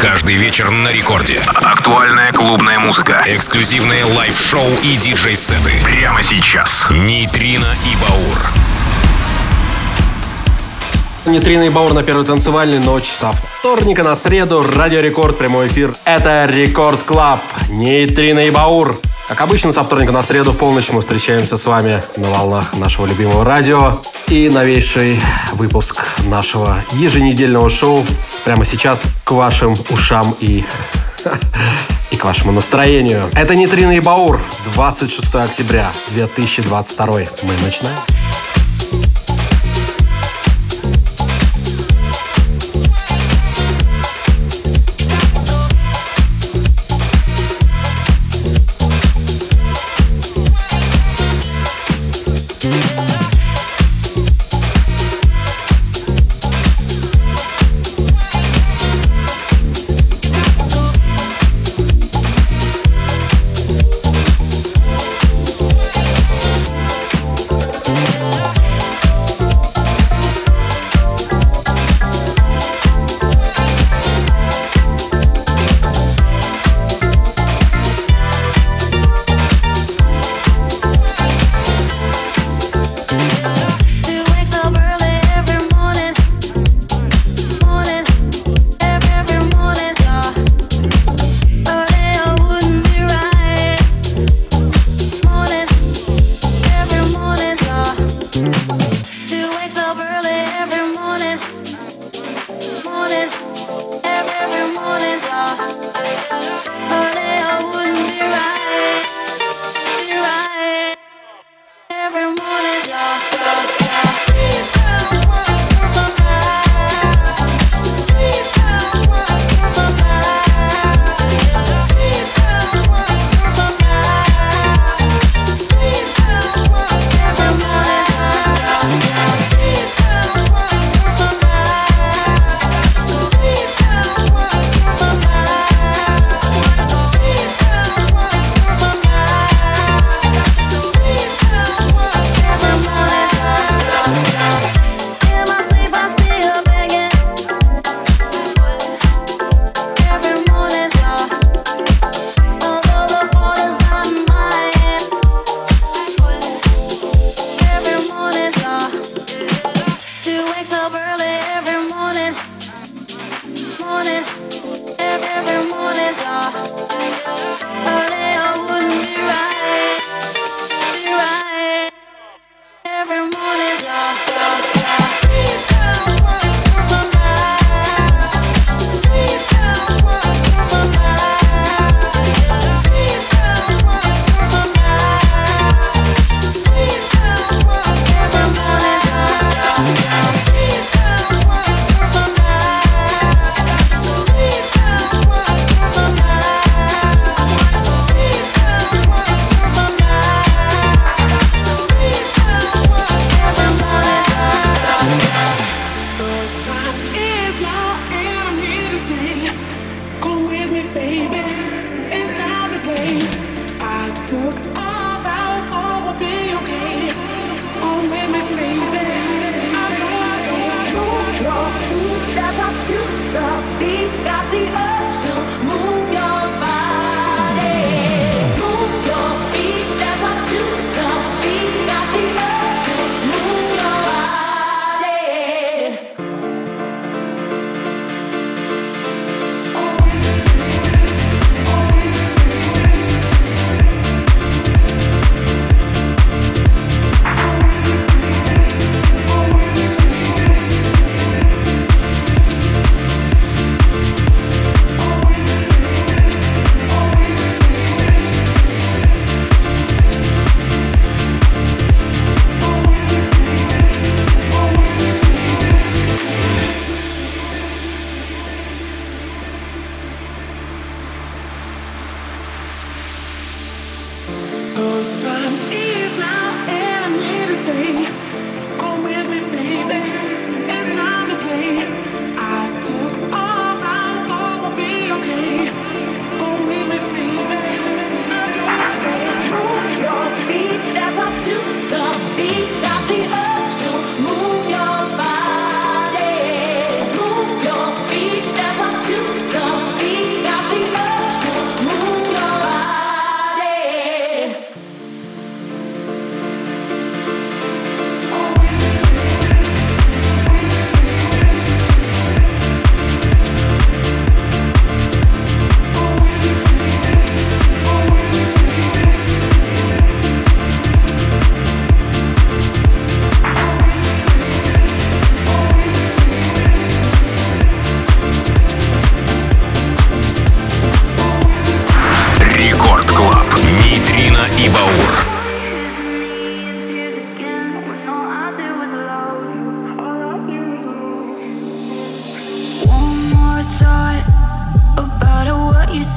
Каждый вечер на рекорде. Актуальная клубная музыка. Эксклюзивные live-шоу и диджей-сеты. Прямо сейчас. Нейтрино и Баур. Нейтрино и Баур на первой танцевальной ночь со вторника на среду. Радио Рекорд, прямой эфир. Это Record Club. Нейтрино и Баур. Как обычно, со вторника на среду в полночь мы встречаемся с вами на волнах нашего любимого радио. И новейший выпуск нашего еженедельного шоу прямо сейчас к вашим ушам и и к вашему настроению. Это Нитрина и Баур, 26 октября 2022. Мы начинаем.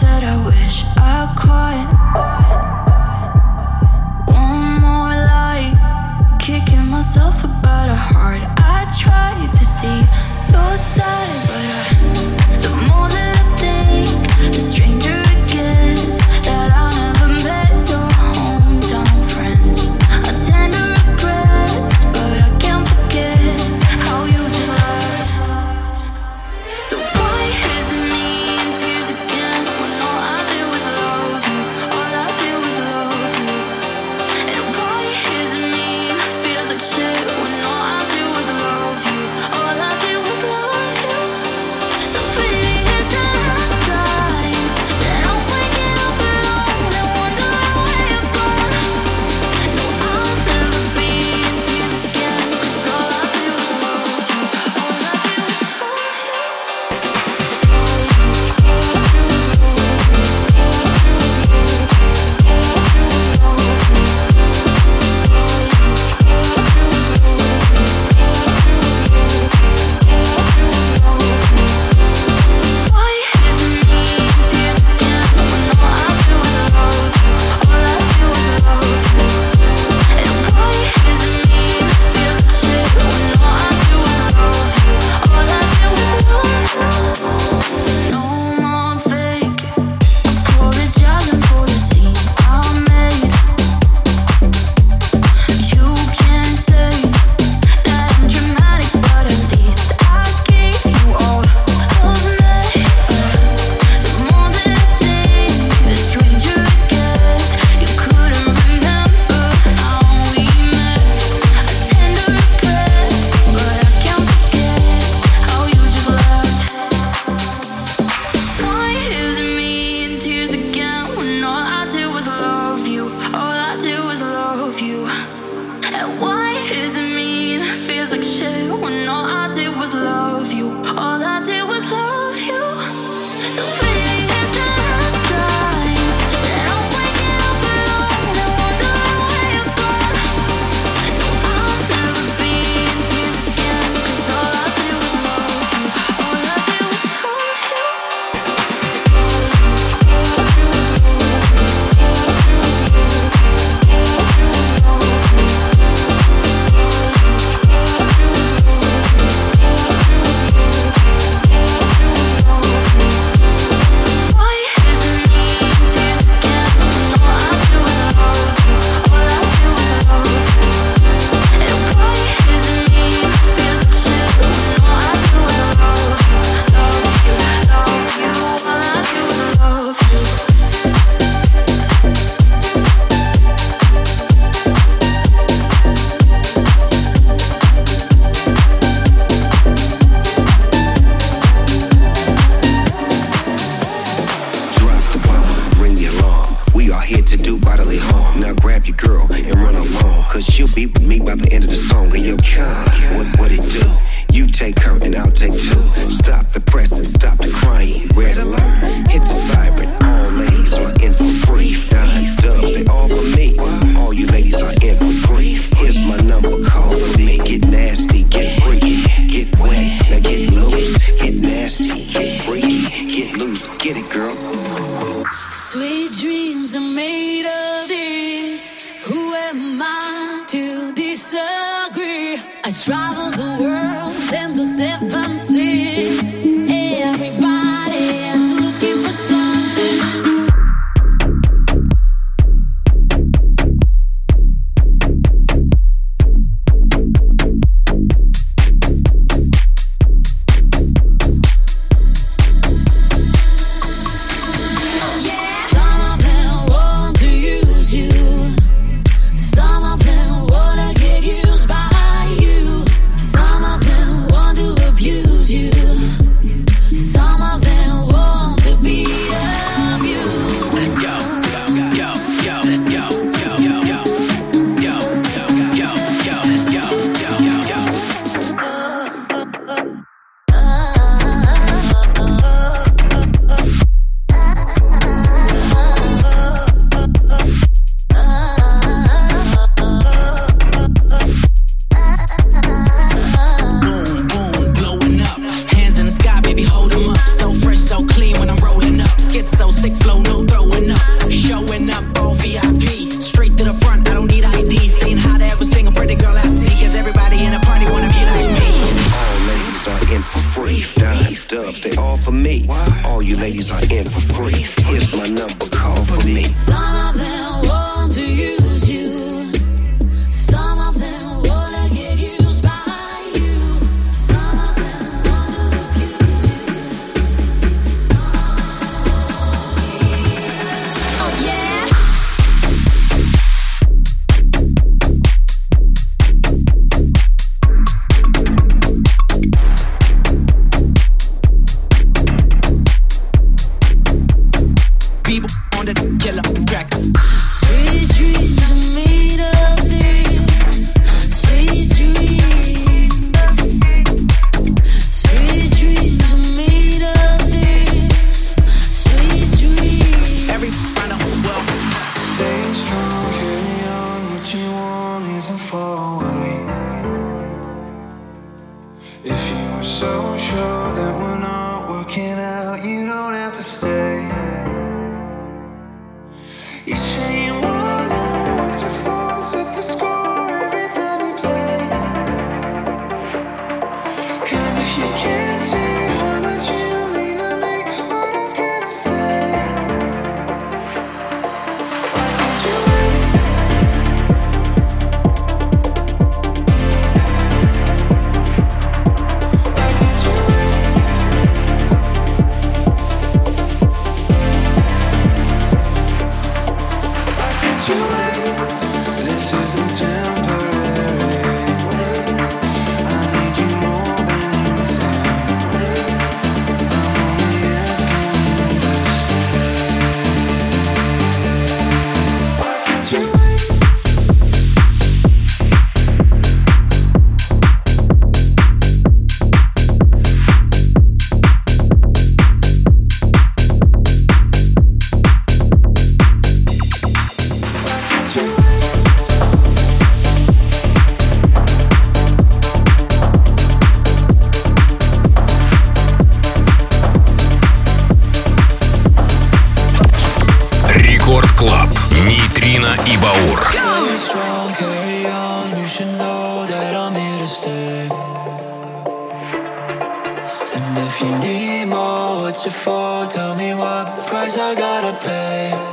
said I wish I caught one more lie. Kicking myself about a heart I tried to see your side, but I, the more that price I gotta pay.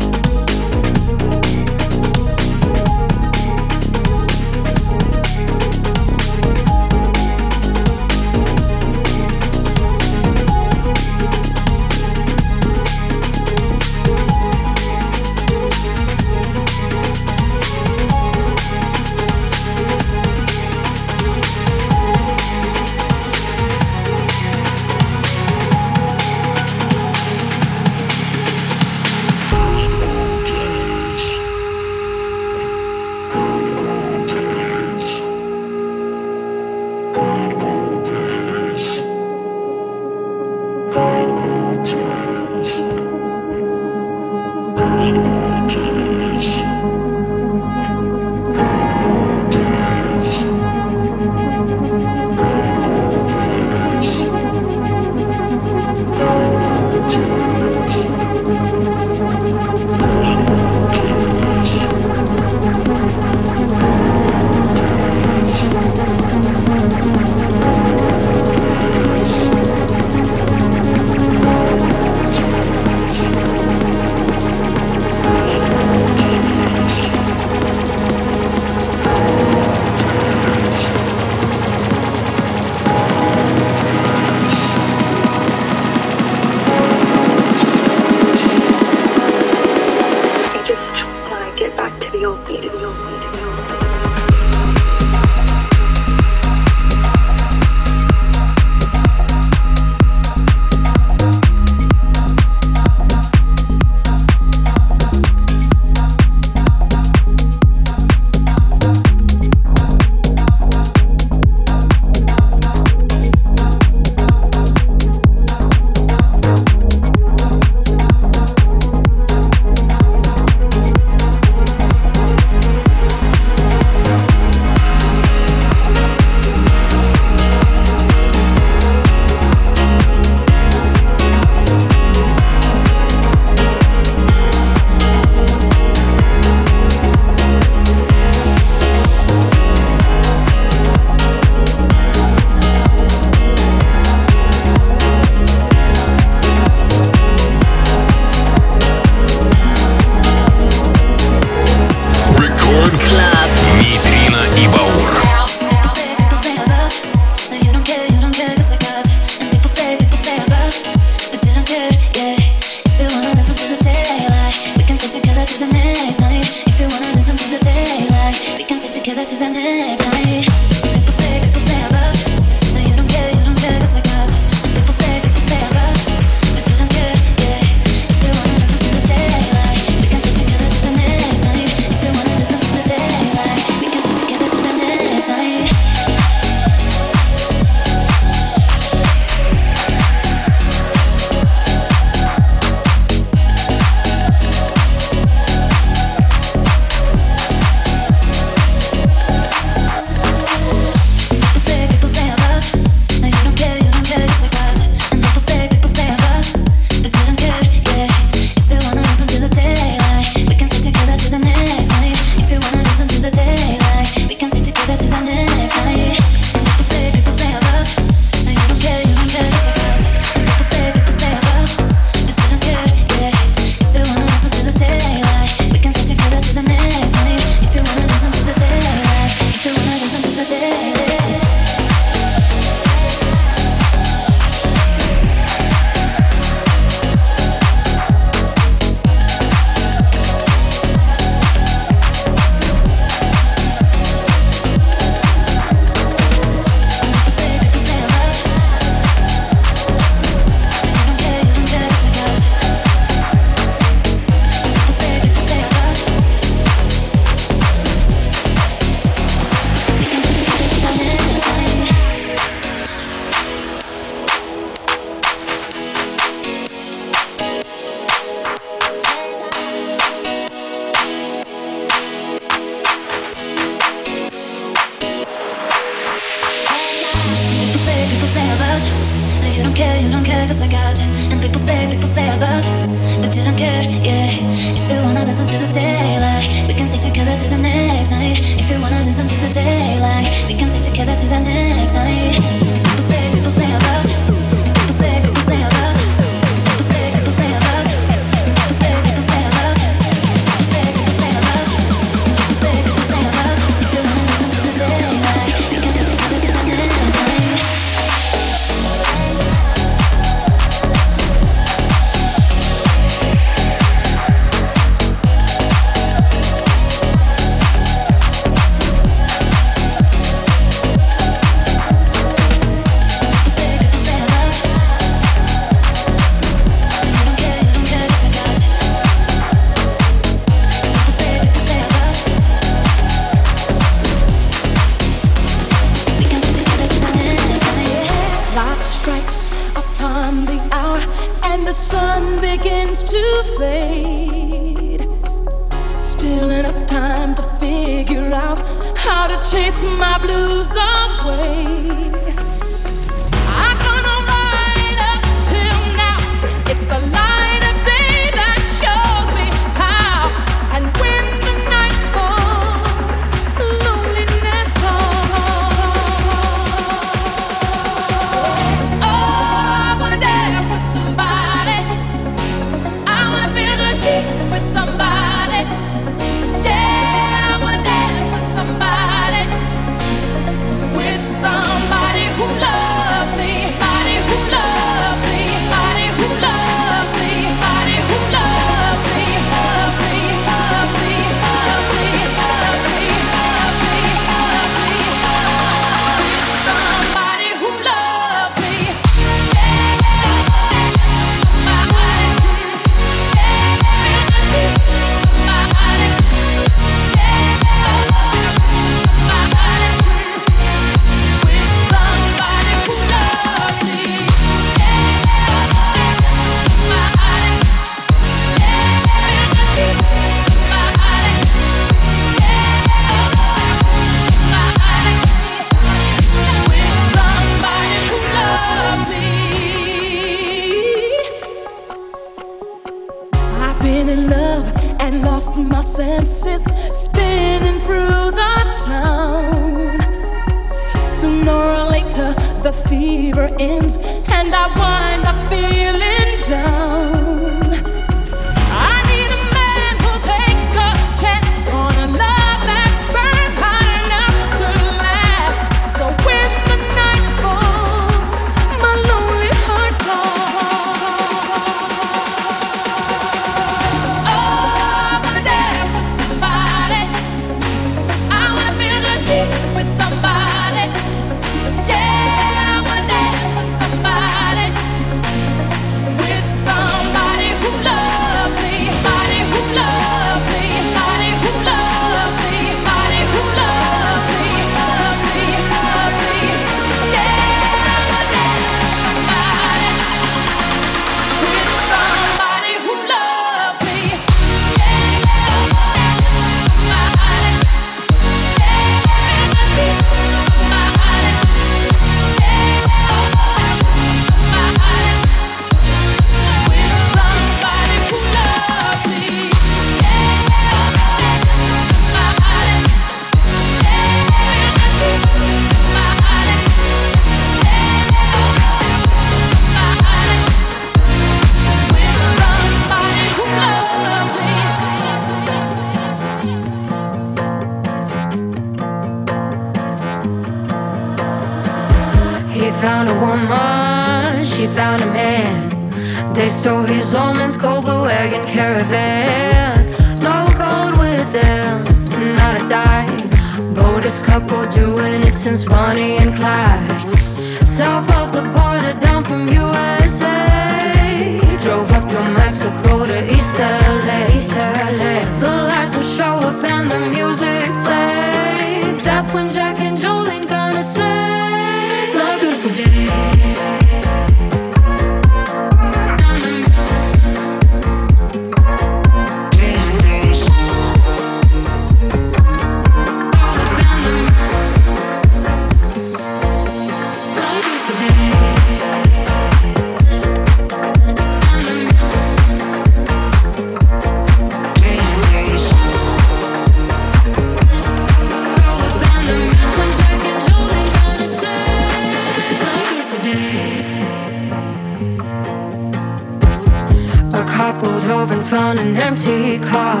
on an empty car.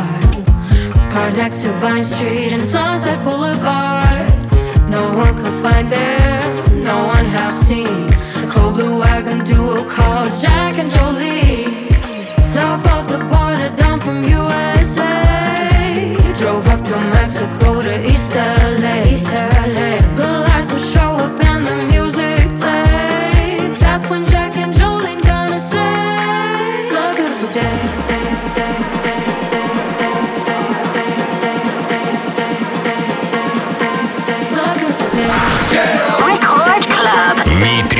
Parked next to Vine Street and Sunset Boulevard. No one could find them, no one have seen. A cold blue wagon duo called Jack and Jolie. Cell phone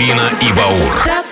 Марина и Баур.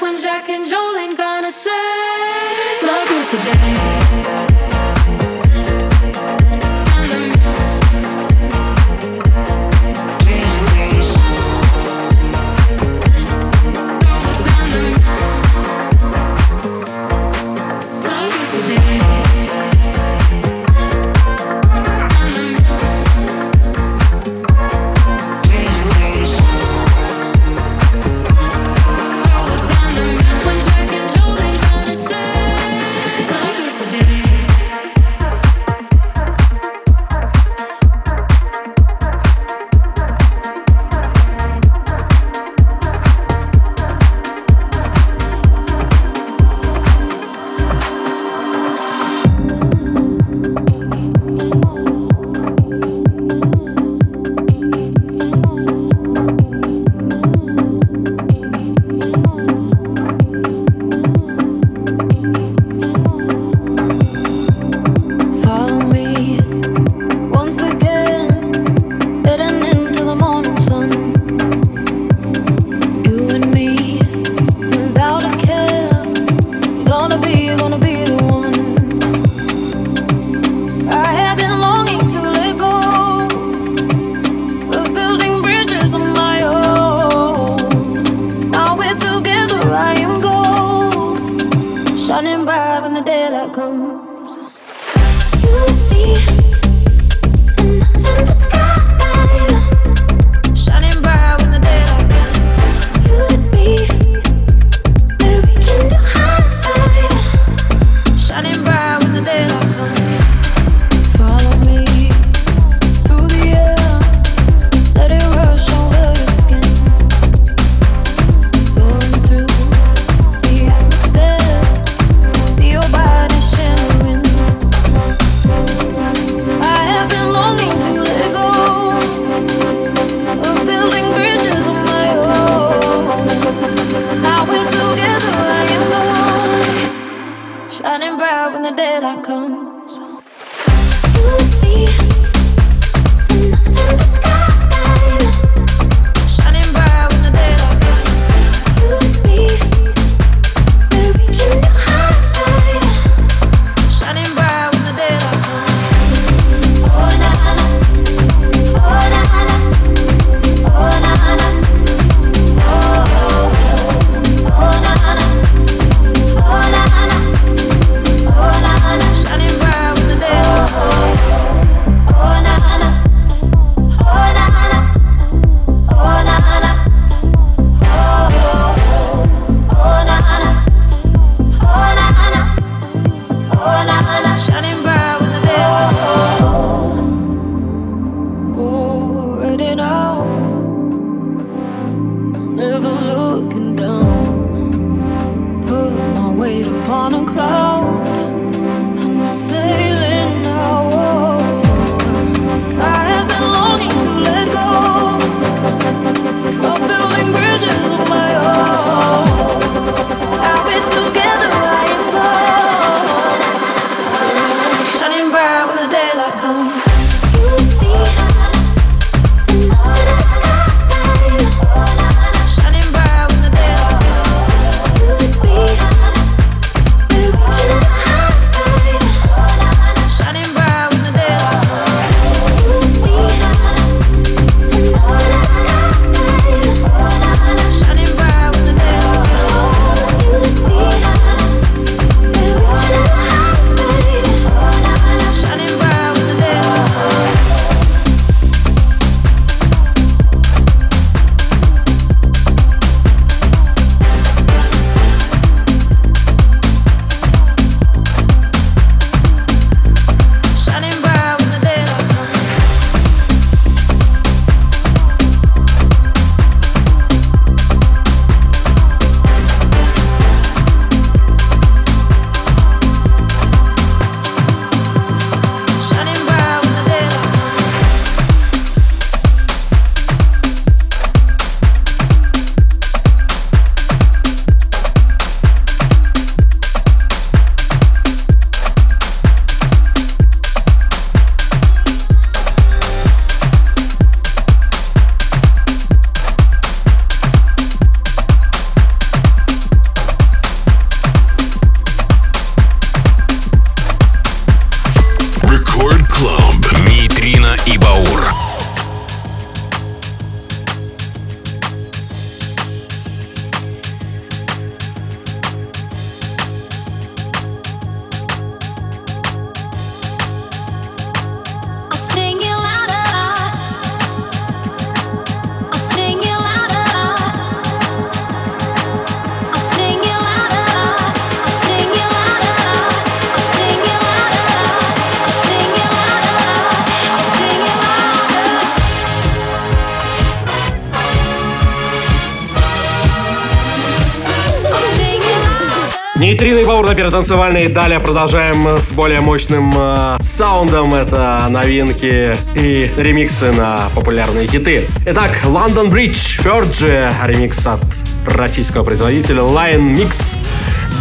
Танцевальные Далее продолжаем с более мощным э, саундом. Это новинки и ремиксы на популярные хиты. Итак, London Bridge, Ферджи, ремикс от российского производителя Lion Mix.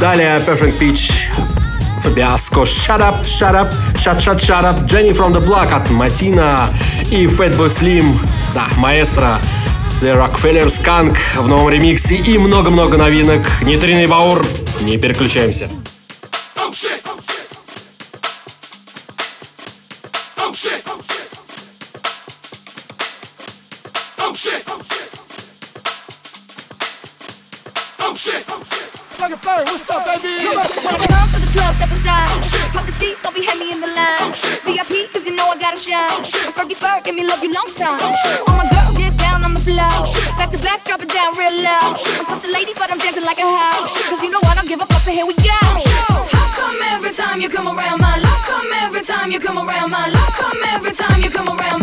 Далее Perfect Pitch, Фабиаско, Shut Up, Shut Up, Shut Shut Shut Up, Jenny from the Block от Матина и Fatboy Slim, да, маэстро, The Rockefeller Skunk в новом ремиксе и много-много новинок. Нейтринный баур, не переключаемся. drop it down real loud. I'm such a lady, but I'm dancing like a house. Cause you know I don't give a fuck, so here we go. How come every time you come around my love? Come every time you come around my love? Come every time you come around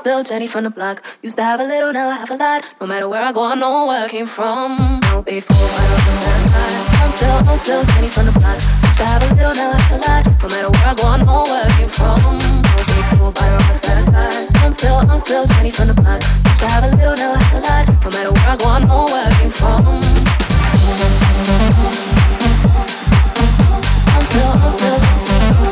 still, Jenny from the block. Used to have a little, now I have a lot. No matter where I go, I know where I came from. Don't be fooled by the rocks that I got. I'm still, I'm still Jenny from the block. Used to have a little, now I have a lot. No matter where I go, I know where I came from. Don't be fooled by the rocks that I got. I'm still, I'm still Jenny from the block. Used to have a little, now I have a lot. No matter where I go, I know where I came from. I'm still, I'm still.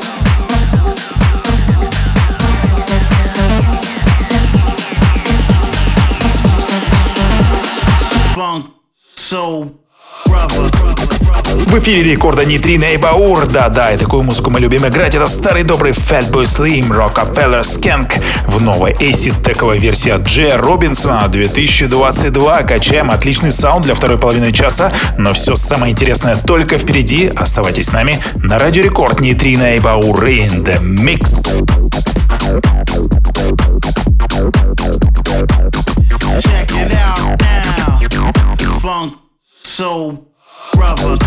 В эфире рекорда Нитрина и Баур. Да-да, и такую музыку мы любим играть. Это старый добрый Fatboy Slim, Rockefeller Skank в новой acid тековой версии от Джея Робинсона 2022. Качаем отличный саунд для второй половины часа, но все самое интересное только впереди. Оставайтесь с нами на Радио Рекорд Нитрина и Баур in the mix. Check. Funk soul brother.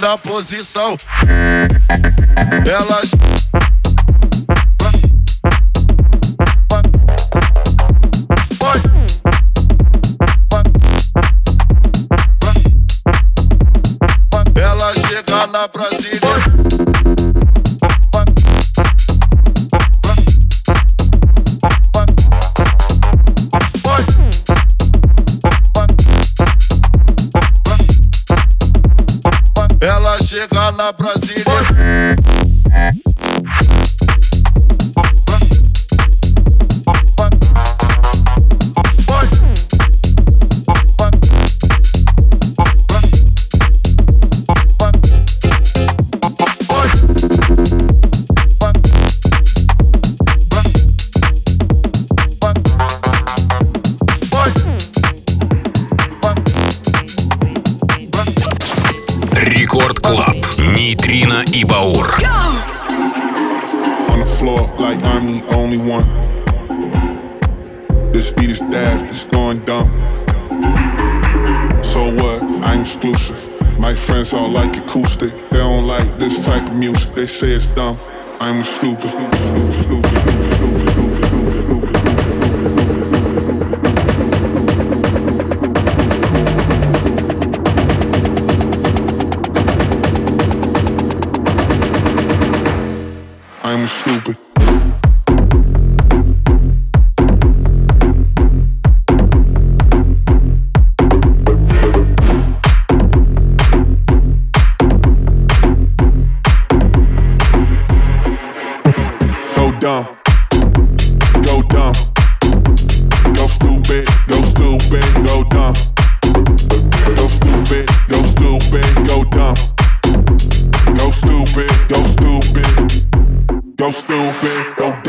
Na posição. Elas. Ela chega na Brasília. Brasil. Friends all like acoustic. They don't like this type of music. They say it's dumb. I'm stupid, stupid, stupid baby, oh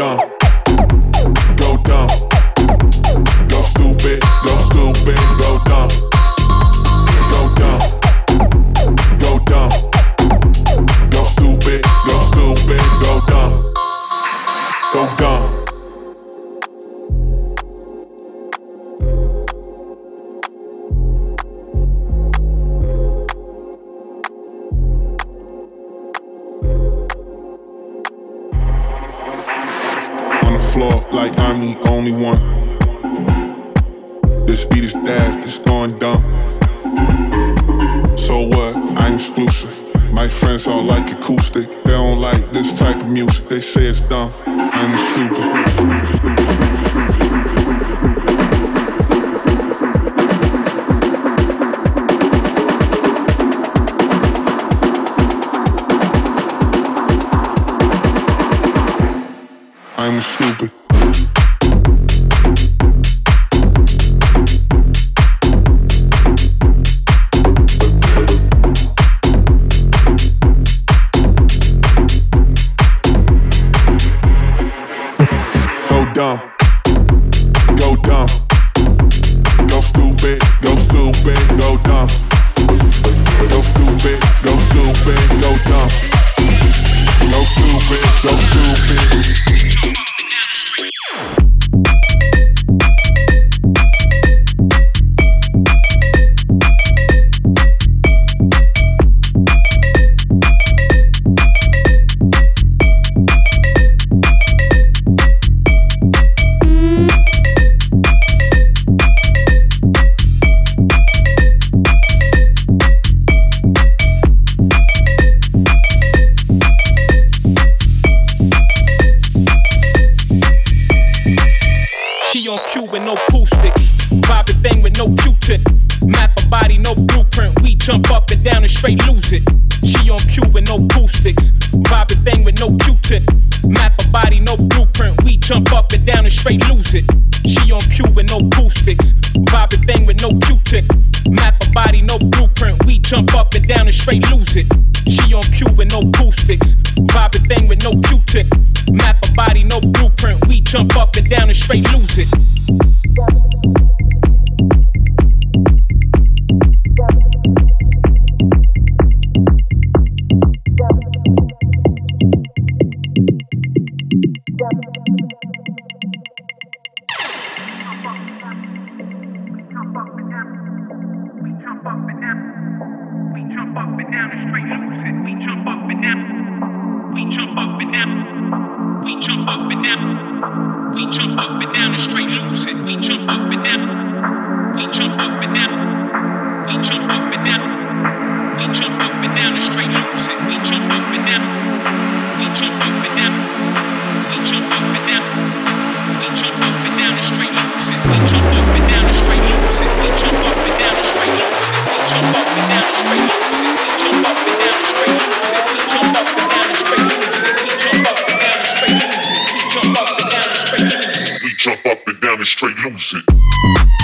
straight lucid.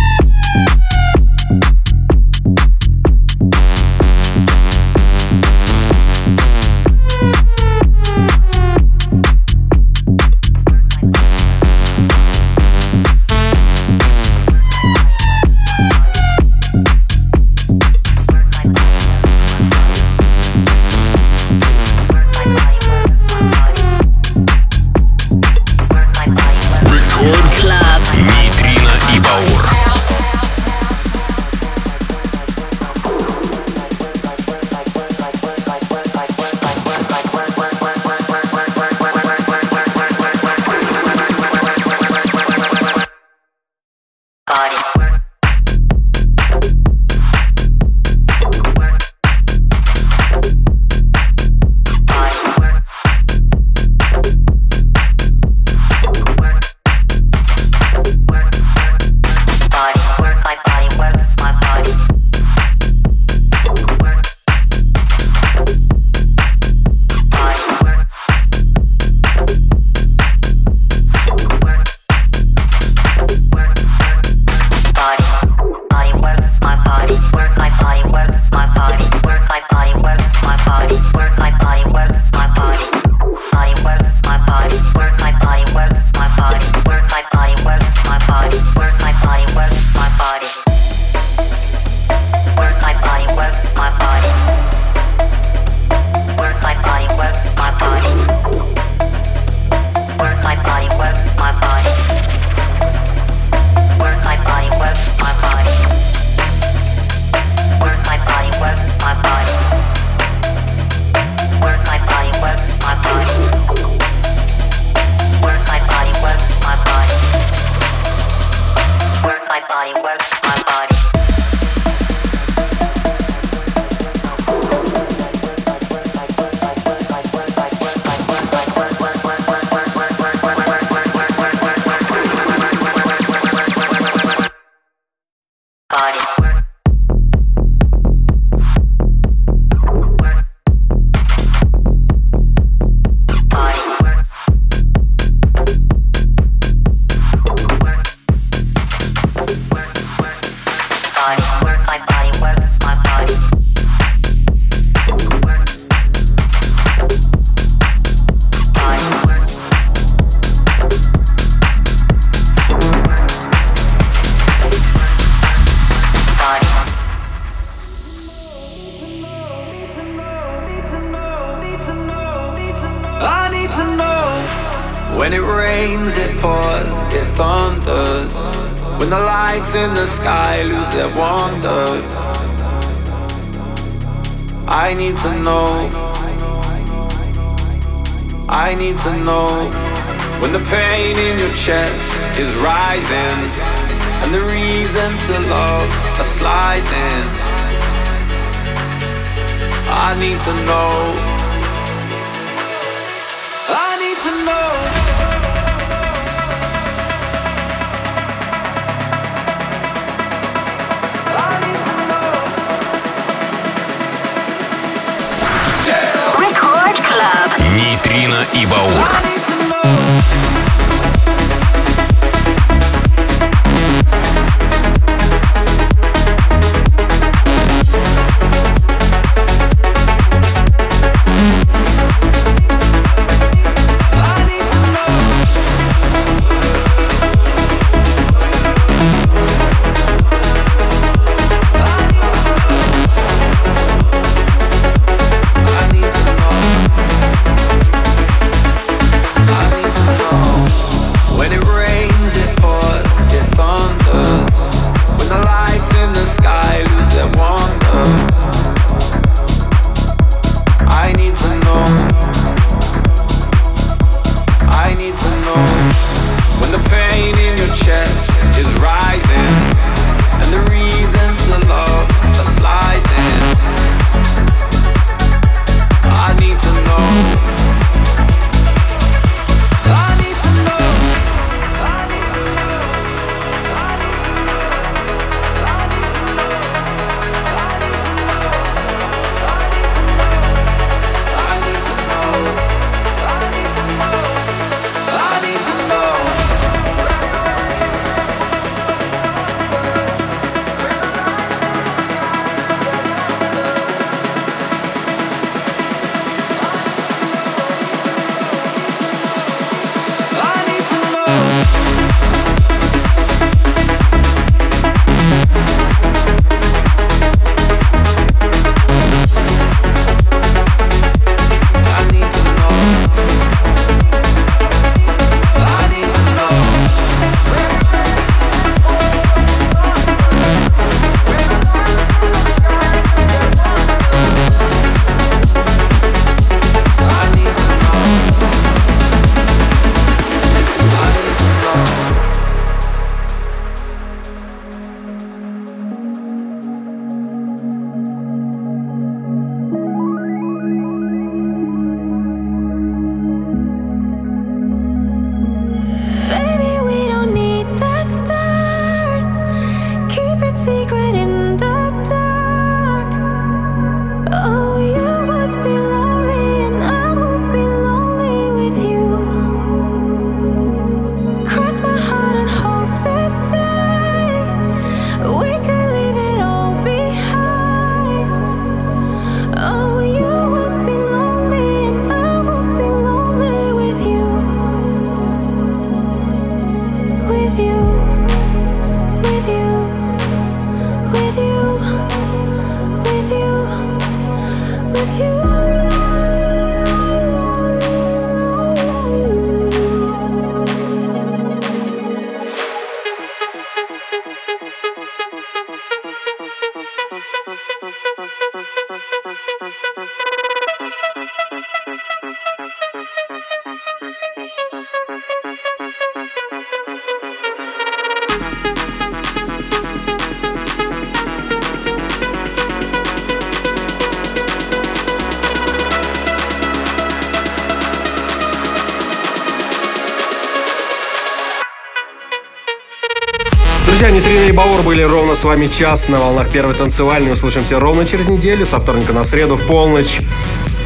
вами час на волнах первой танцевальной. Услышимся ровно через неделю, со вторника на среду в полночь.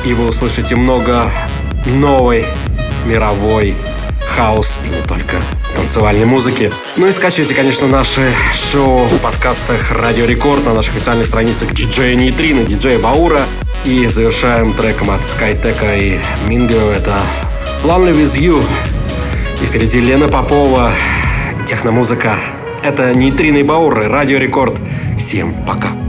И вы услышите много новой мировой хаос и не только танцевальной музыки. Ну и скачивайте, конечно, наши шоу в подкастах Радио Рекорд на наших официальных страницах диджея Нейтрина, диджея Баура. И завершаем треком от Скайтека и Мингио, Это Lonely With You. И впереди Лена Попова, техномузыка. Это нейтрино и Бауры, радиорекорд. Всем пока.